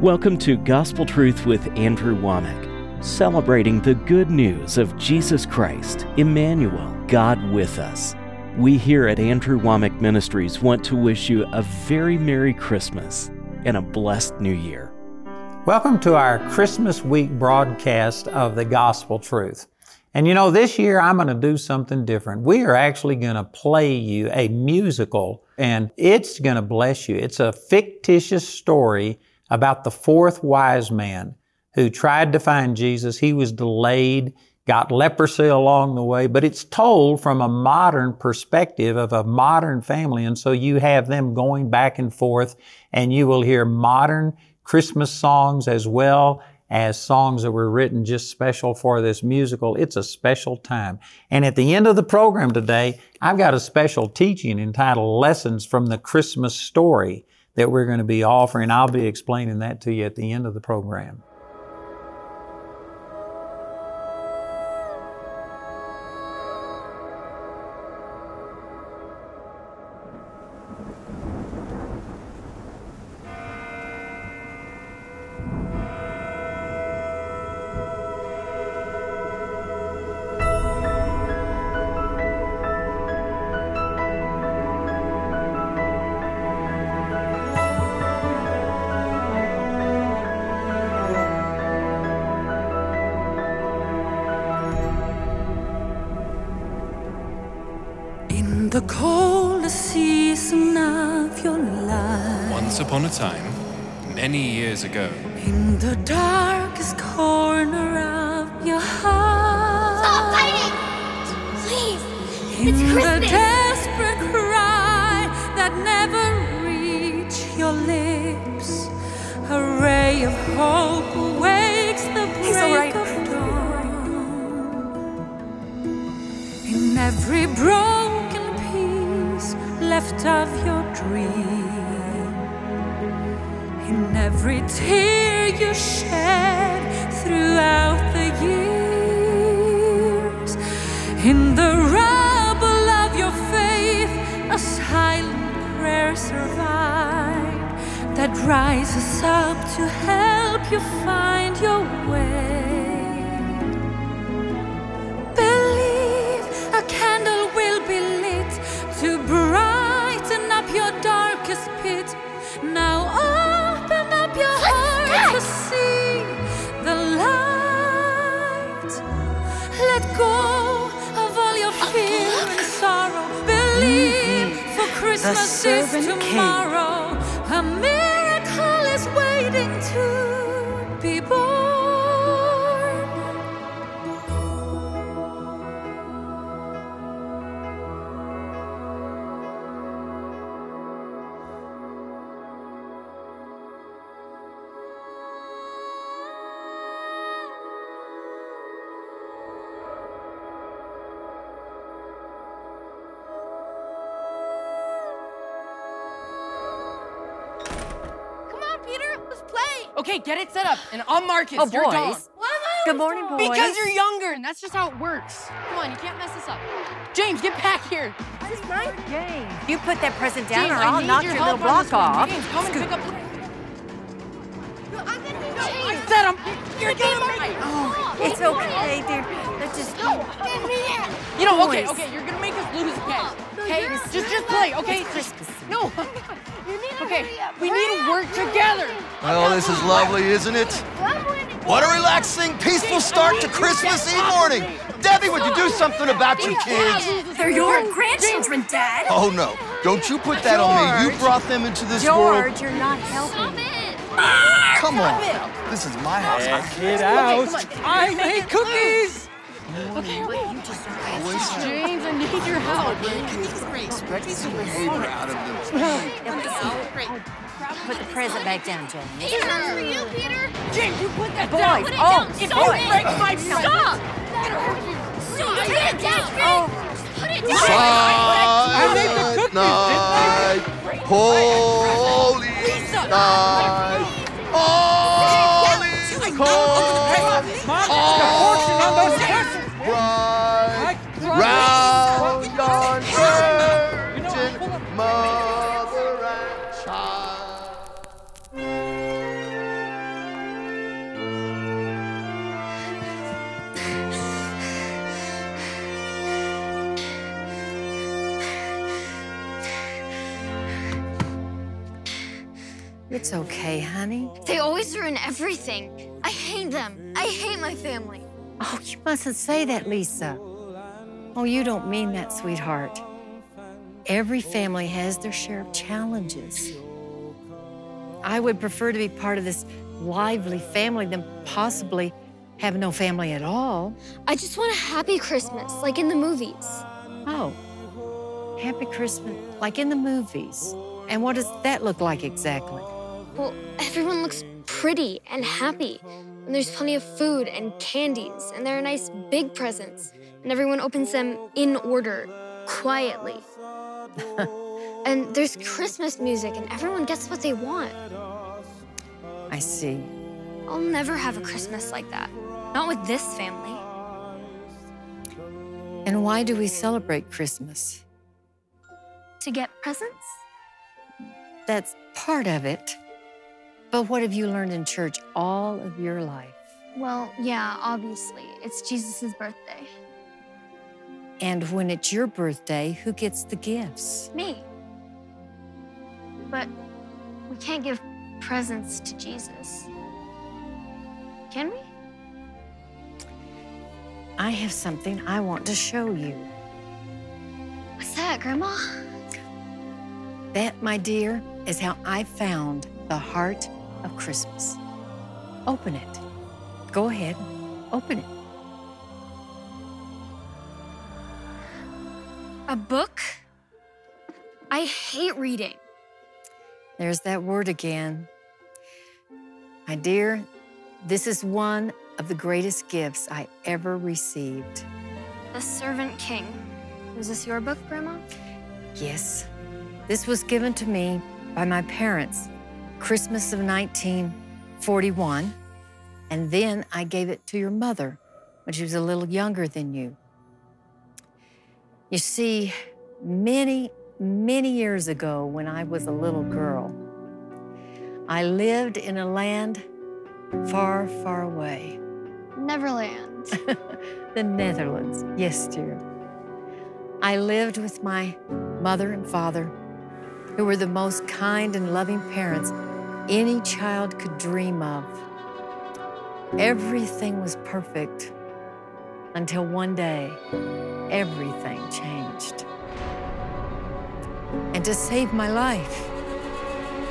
Welcome to Gospel Truth with Andrew Wommack, celebrating the good news of Jesus Christ, Emmanuel, God with us. We here at Andrew Wommack Ministries want to wish you a very Merry Christmas and a blessed New Year. Welcome to our Christmas week broadcast of the Gospel Truth. And you know, this year I'm going to do something different. We are actually going to play you a musical, and it's going to bless you. It's a fictitious story about the fourth wise man who tried to find Jesus. He was delayed, got leprosy along the way, but it's told from a modern perspective of a modern family. And so you have them going back and forth and you will hear modern Christmas songs as well as songs that were written just special for this musical. It's a special time. And at the end of the program today, I've got a special teaching entitled Lessons from the Christmas Story that we're going to be offering. I'll be explaining that to you at the end of the program. Once upon a time, many years ago, in the darkest corner of your heart, Stop fighting! Please! in It's the Christmas! desperate cry that never reached your lips, a ray of hope awakes the break He's all right. of dawn. In every broken piece left of your dream, in every tear you shed throughout the years, in the rubble of your faith, a silent prayer survived that rises up to help you find is servant king. Okay, get it set up, and I'll mark it. Oh, You're boys. gone. Why Good morning, boys. Because you're younger, and that's just how it works. Come on, you can't mess this up. James, get back here. Is this mine? You put that present down James, or I I'll need knock your your, help little on this block one. off. James, come and pick up. No, I'm gonna be I changed. said I'm. You're gonna make. Oh, it's okay, dear. Let's just. No, give me that. You know, okay, okay, you're gonna make us lose again. No, Okay, just just play. Okay, just no. You need to Okay, we need to work together. Well, this is lovely, isn't it? What a relaxing, peaceful start to Christmas Eve morning. Debbie, would you do something about your kids? They're your grandchildren, Dad. Oh, no. Don't you put that on me. You brought them into this world. George, you're not helping. Stop it. Come on. now. This is my house. I Get out! I made cookies! Always James, I need your help. expect some behavior out of them. Put the present back down, James. Peter, for you, Peter. James, you put that Boys, down. Put it oh, down. If Stop you it. break my present, Stop. Stop. Put it down. Oh, Put it down. Silent night, holy night, It's okay, honey. They always ruin everything. I hate them. I hate my family. Oh, you mustn't say that, Lisa. Oh, you don't mean that, sweetheart. Every family has their share of challenges. I would prefer to be part of this lively family than possibly have no family at all. I just want a happy Christmas, like in the movies. Oh, happy Christmas, like in the movies. And what does that look like exactly? Well, everyone looks pretty and happy. And there's plenty of food and candies, and there are nice big presents. And everyone opens them in order, quietly. and there's Christmas music, and everyone gets what they want. I see. I'll never have a Christmas like that. Not with this family. And why do we celebrate Christmas? To get presents? That's part of it. But what have you learned in church all of your life? Well, yeah, obviously. It's Jesus' birthday. And when it's your birthday, who gets the gifts? Me. But we can't give presents to Jesus. Can we? I have something I want to show you. What's that, Grandma? That, my dear, is how I found the heart of Christmas. Open it. Go ahead, open it. A book? I hate reading. There's that word again. My dear, this is one of the greatest gifts I ever received. The Servant King. Was this your book, Grandma? Yes, this was given to me by my parents, Christmas of 1941, and then I gave it to your mother when she was a little younger than you. You see, many, many years ago, when I was a little girl, I lived in a land far, far away. Neverland. the Netherlands. Yes, dear. I lived with my mother and father, who were the most kind and loving parents any child could dream of. Everything was perfect until one day, everything changed. And to save my life,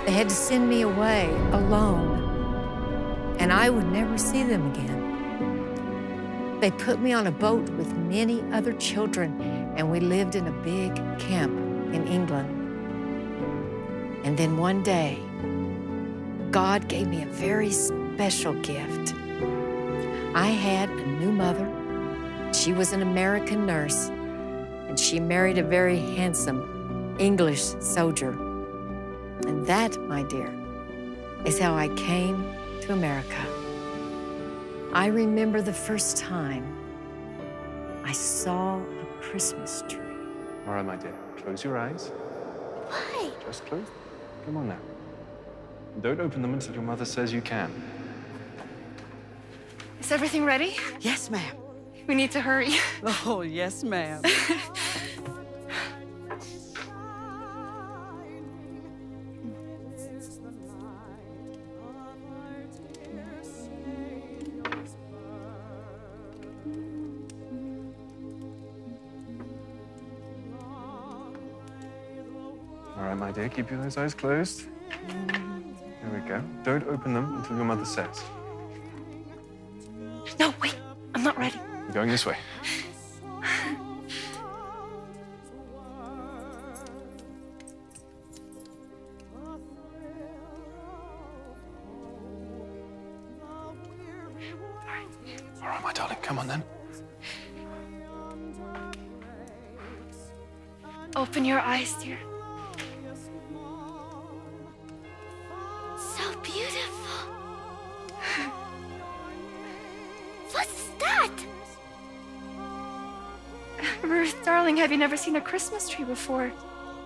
they had to send me away alone, and I would never see them again. They put me on a boat with many other children, and we lived in a big camp in England. And then one day, God gave me a very special gift. I had a new mother. She was an American nurse, and she married a very handsome English soldier. And that, my dear, is how I came to America. I remember the first time I saw a Christmas tree. All right, my dear. Close your eyes. Why? Just close. Come on now. And don't open them until your mother says you can. Is everything ready? Yes, ma'am. We need to hurry. Oh, yes, ma'am. All right, my dear. Keep your eyes closed. There we go. Don't open them until your mother says. No, wait. I'm not ready. I'm going this way. All right, my darling. Come on then. Open your eyes, dear. Have you never seen a Christmas tree before?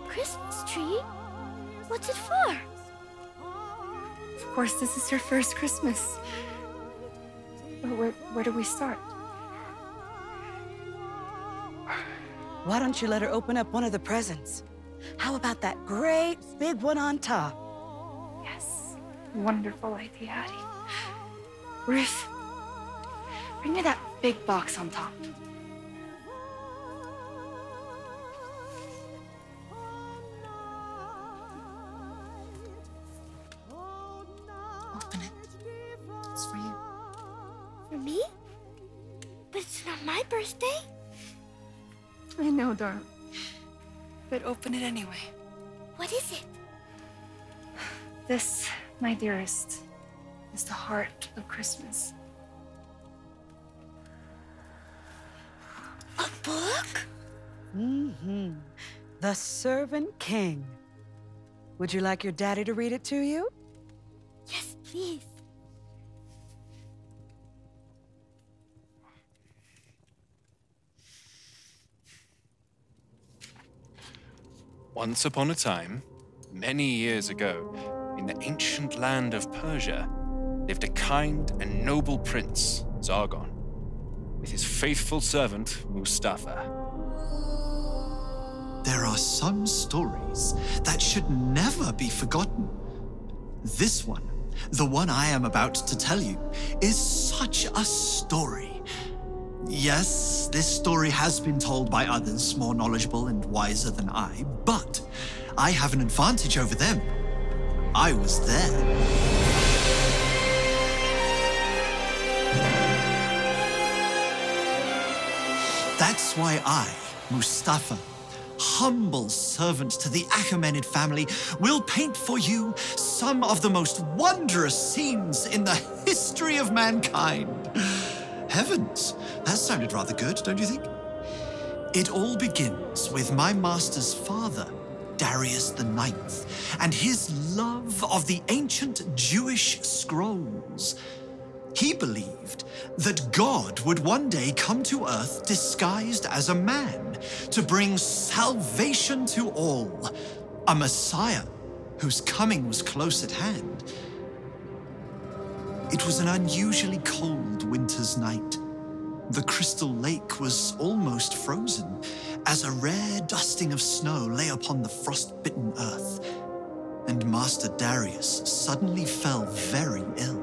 Christmas tree? What's it for? Of course, this is your first Christmas. But where, where do we start? Why don't you let her open up one of the presents? How about that great big one on top? Yes. wonderful idea, Addie. Ruth, bring me that big box on top. I know, darling. But open it anyway. What is it? This, my dearest, is the heart of Christmas. A book? Mm-hmm. The Servant King. Would you like your daddy to read it to you? Yes, please. Once upon a time, many years ago, in the ancient land of Persia, lived a kind and noble prince, Zargon, with his faithful servant, Mustafa. There are some stories that should never be forgotten. This one, the one I am about to tell you, is such a story. Yes, this story has been told by others more knowledgeable and wiser than I, but I have an advantage over them. I was there. That's why I, Mustafa, humble servant to the Achaemenid family, will paint for you some of the most wondrous scenes in the history of mankind. Heavens, that sounded rather good, don't you think? It all begins with my master's father, Darius Ninth, and his love of the ancient Jewish scrolls. He believed that God would one day come to earth disguised as a man to bring salvation to all, a Messiah whose coming was close at hand. It was an unusually cold winter's night. The crystal lake was almost frozen as a rare dusting of snow lay upon the frost-bitten earth, and Master Darius suddenly fell very ill.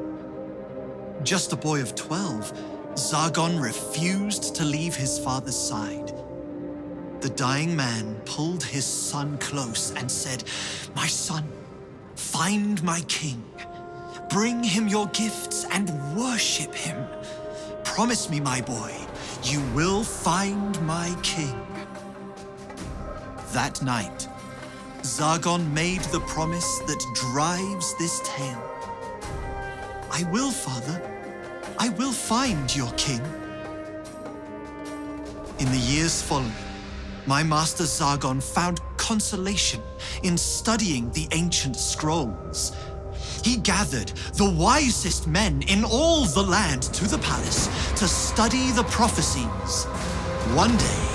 Just a boy of 12, Zargon refused to leave his father's side. The dying man pulled his son close and said, My son, find my king. Bring him your gifts and worship him. Promise me, my boy, you will find my king. That night, Zargon made the promise that drives this tale. I will, father. I will find your king. In the years following, my master Zargon found consolation in studying the ancient scrolls. He gathered the wisest men in all the land to the palace to study the prophecies. One day,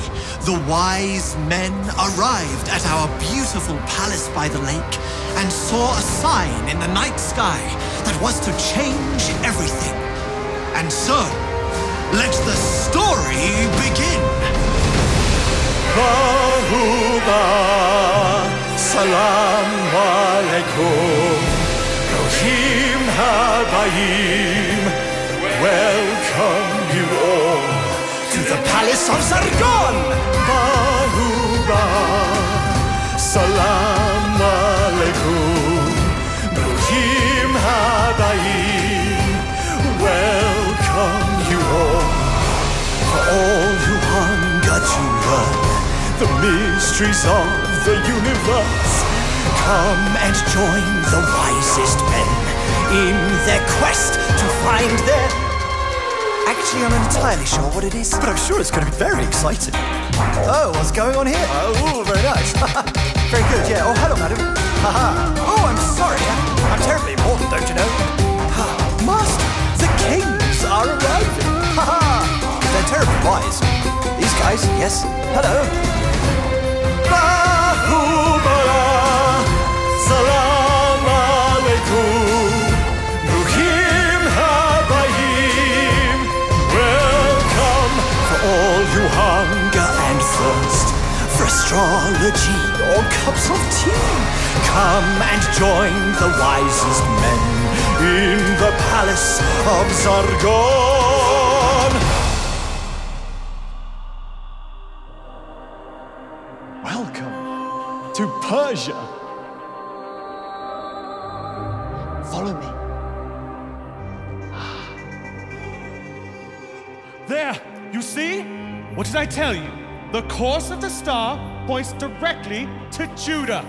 the wise men arrived at our beautiful palace by the lake and saw a sign in the night sky that was to change everything. And so, let the story begin. Bahuba, salam welcome you all to the palace of Zargon. Bahuba, salam alaikum, Rohim habayim, welcome you all. For all who hunger to learn the mysteries of the universe, come and join the wisest men in their quest to find their. Actually, I'm not entirely sure what it is, but I'm sure it's going to be very exciting. Oh, what's going on here? Oh, very nice. very good, yeah. Oh, hello, madam. Haha. Oh, I'm sorry. I'm terribly important, don't you know? Master, the kings are arriving. Haha. They're terribly wise. These guys, yes. Hello. Bahubala, astrology or cups of tea, come and join the wisest men in the palace of Zargon. Welcome to Persia. Follow me. Ah. There, you see? What did I tell you? The course of the star points directly to Judah.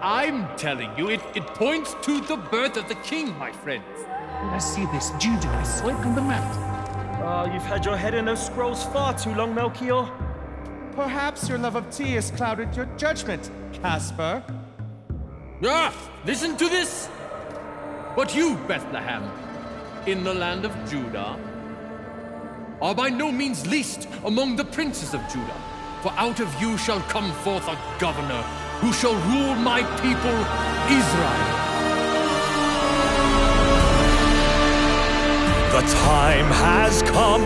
I'm telling you, it, it points to the birth of the king, my friends. I see this Judah is right on the map. Oh, you've had your head in those scrolls far too long, Melchior. Perhaps your love of tea has clouded your judgment, Casper. Ah, listen to this. But you, Bethlehem, in the land of Judah, are by no means least among the princes of Judah. For out of you shall come forth a governor who shall rule my people, Israel. The time has come.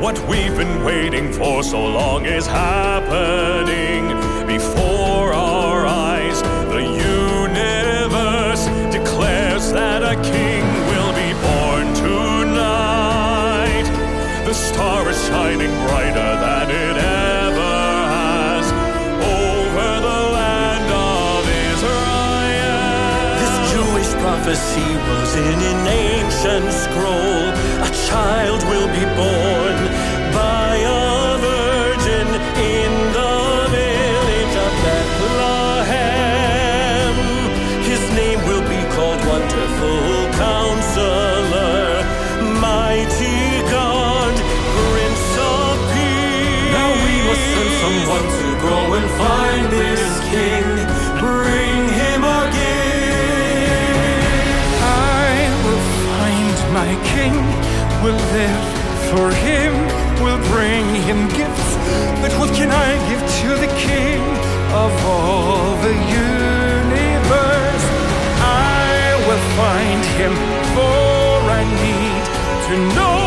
What we've been waiting for so long is happening before our eyes. The universe declares that a king will be born tonight. The star is shining brighter prophecy was in an ancient scroll. A child will be born will live for him, will bring him gifts. But what can I give to the king of all the universe? I will find him, for I need to know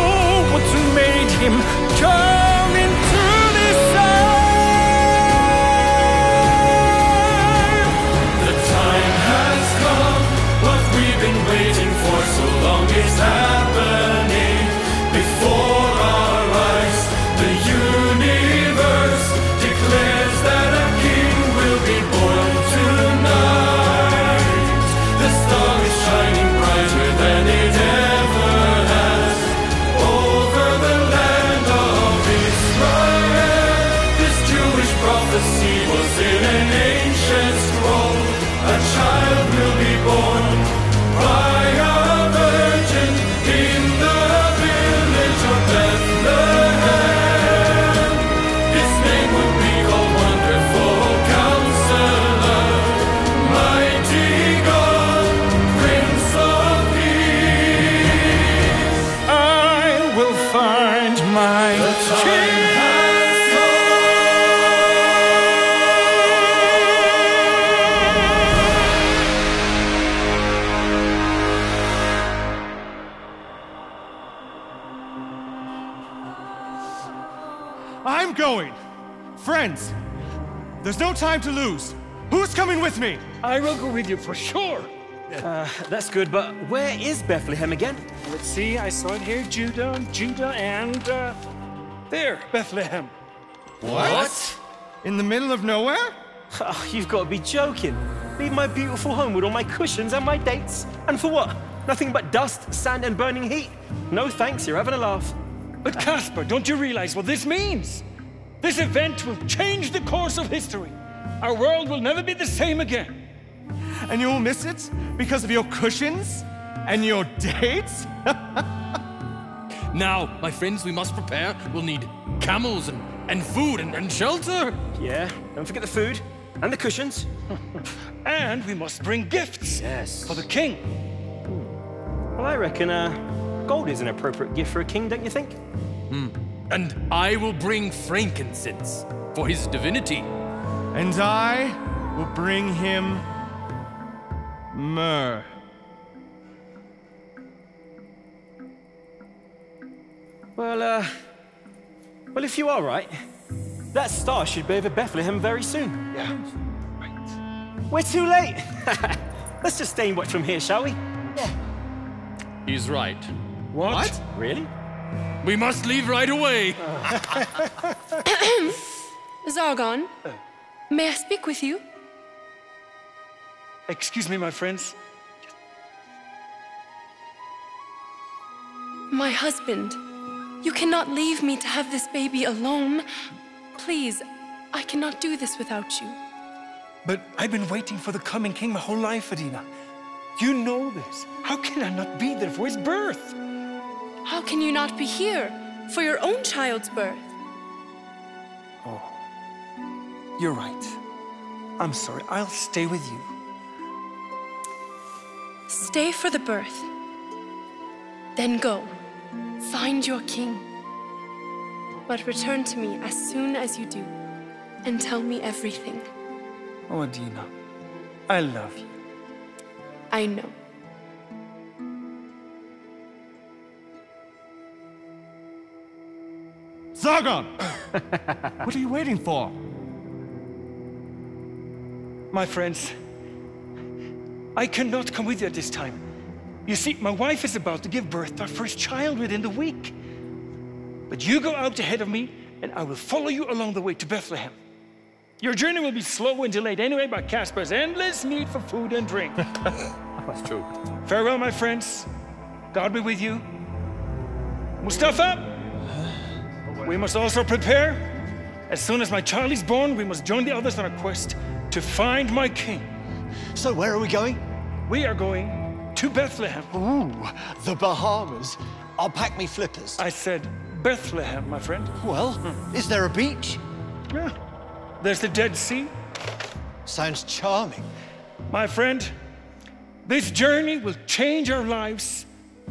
what's made him come into this earth. The time has come. What we've been waiting for so long is happening there's no time to lose. Who's coming with me? I will go with you for sure. Uh, that's good, but where is Bethlehem again? Let's see, I saw it here Judah, Judah, and uh, there, Bethlehem. What? In the middle of nowhere? Oh, you've got to be joking. Leave my beautiful home with all my cushions and my dates. And for what? Nothing but dust, sand, and burning heat. No thanks, you're having a laugh. But Casper, don't you realize what this means? This event will change the course of history. Our world will never be the same again. And you'll miss it because of your cushions and your dates? Now, my friends, we must prepare. We'll need camels and, and food and, and shelter. Yeah, don't forget the food and the cushions. and we must bring gifts. Yes. For the king. Well, I reckon uh, gold is an appropriate gift for a king, don't you think? Hmm. And I will bring frankincense for his divinity. And I will bring him myrrh. Well, uh, well, if you are right, that star should be over Bethlehem very soon. Yeah. We're too late. Let's just stay and watch from here, shall we? Yeah. He's right. What? Really? We must leave right away. Zargon, may I speak with you? Excuse me, my friends. My husband, you cannot leave me to have this baby alone. Please, I cannot do this without you. But I've been waiting for the coming king my whole life, Adina. You know this. How can I not be there for his birth? How can you not be here for your own child's birth? Oh, you're right. I'm sorry. I'll stay with you. Stay for the birth. Then go. Find your king. But return to me as soon as you do and tell me everything. Oh, Adina, I love you. I know. Zargon! what are you waiting for? My friends, I cannot come with you at this time. You see, my wife is about to give birth to our first child within the week. But you go out ahead of me, and I will follow you along the way to Bethlehem. Your journey will be slow and delayed anyway by Casper's endless need for food and drink. That's true. Farewell, my friends. God be with you. Mustafa, we must also prepare. As soon as my child is born, we must join the others on a quest to find my king. So, where are we going? We are going to Bethlehem. Ooh, the Bahamas. I'll pack me flippers. I said Bethlehem, my friend. Well, hmm. is there a beach? Yeah. There's the Dead Sea. Sounds charming. My friend, this journey will change our lives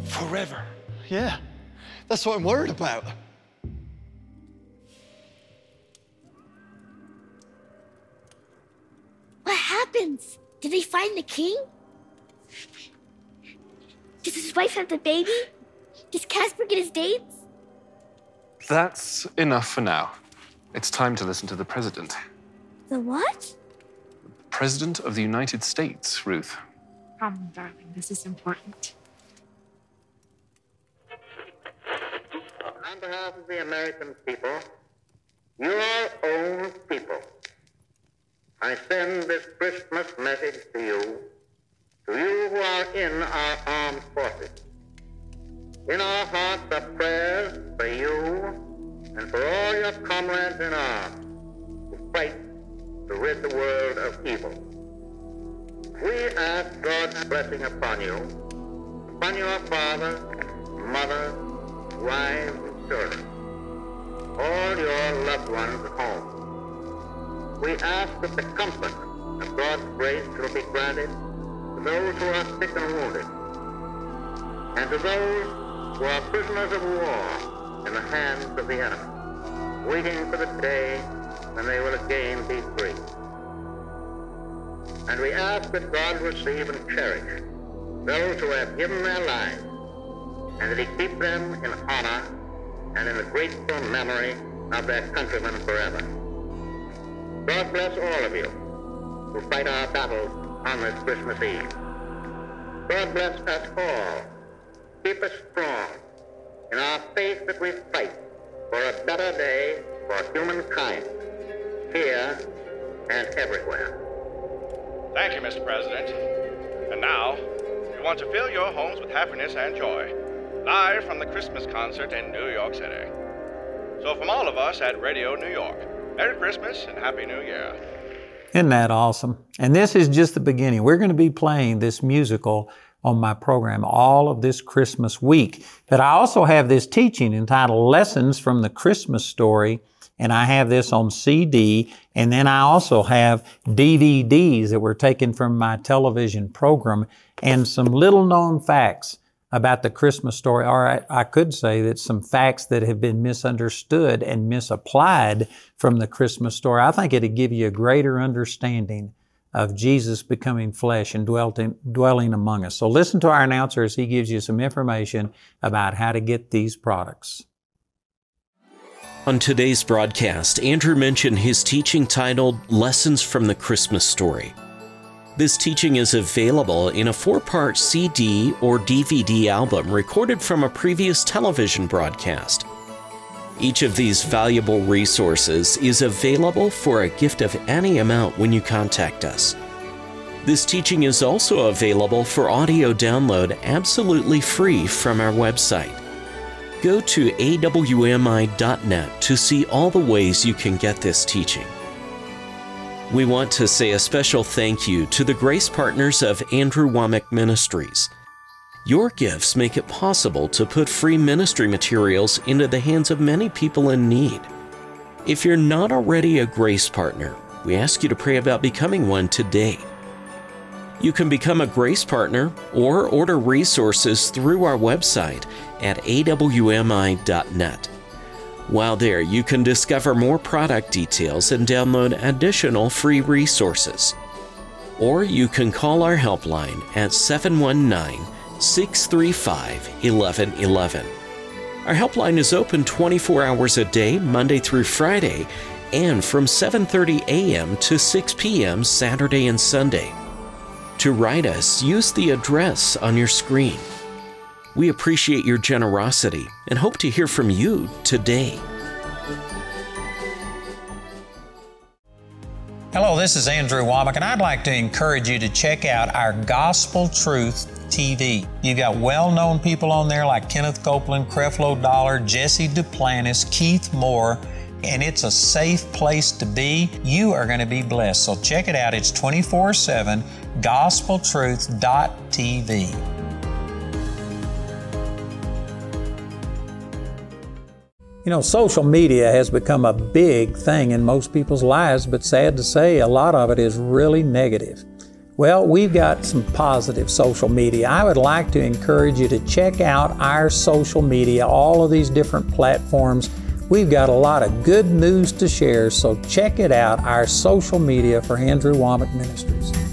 forever. Yeah, that's what I'm worried about. Happens? Did they find the king? Does his wife have the baby? Does Casper get his dates? That's enough for now. It's time to listen to the president. The what? President of the United States, Ruth. Come, darling, this is important. On behalf of the American people, your own people, I send this Christmas message to you, to you who are in our armed forces. In our hearts are prayers for you and for all your comrades in arms who fight to rid the world of evil. We ask God's blessing upon you, upon your father, mother, wives, and children, all your loved ones at home. We ask that the comfort of God's grace will be granted to those who are sick and wounded, and to those who are prisoners of war in the hands of the enemy, waiting for the day when they will again be free. And we ask that God receive and cherish those who have given their lives, and that He keep them in honor and in the grateful memory of their countrymen forever. God bless all of you who fight our battles on this Christmas Eve. God bless us all. Keep us strong in our faith that we fight for a better day for humankind, here and everywhere. Thank you, Mr. President. And now, we want to fill your homes with happiness and joy. Live from the Christmas concert in New York City. So, from all of us at Radio New York, Merry Christmas and Happy New Year. Isn't that awesome? And this is just the beginning. We're going to be playing this musical on my program all of this Christmas week. But I also have this teaching entitled Lessons from the Christmas Story, and I have this on CD. And then I also have DVDs that were taken from my television program and some little known facts about the Christmas story, or I, I, could say that some facts that have been misunderstood and misapplied from the Christmas story. I think it'd give you a greater understanding of Jesus becoming flesh and dwelling, dwelling among us. So listen to our announcer as he gives you some information about how to get these products. On today's broadcast, Andrew mentioned his teaching titled Lessons from the Christmas Story. This teaching is available in a four part CD or DVD album recorded from a previous television broadcast. Each of these valuable resources is available for a gift of any amount when you contact us. This teaching is also available for audio download absolutely free from our website. Go to awmi.net to see all the ways you can get this teaching. We want to say a special thank you to the grace partners of Andrew Wommack Ministries. Your gifts make it possible to put free ministry materials into the hands of many people in need. If you're not already a grace partner, we ask you to pray about becoming one today. You can become a grace partner or order resources through our website at awmi.net. While there, you can discover more product details and download additional free resources. Or you can call our helpline at 719 635 1111. Our helpline is open 24 hours a day, Monday through Friday, and from 7:30 a.m. to 6 p.m. Saturday and Sunday. To write us, use the address on your screen. We appreciate your generosity and hope to hear from you today. Hello, this is Andrew Wommack, and I'd like to encourage you to check out our Gospel Truth TV. You've got well known people on there like Kenneth Copeland, Creflo Dollar, Jesse Duplantis, Keith Moore and it's a safe place to be. You are going to be blessed. So check it out. It's 24 7 gospeltruth.tv. You know, social media has become a big thing in most people's lives, but sad to say, a lot of it is really negative. Well, we've got some positive social media. I would like to encourage you to check out our social media, all of these different platforms. We've got a lot of good news to share, so check it out, our social media for Andrew Wommack Ministries.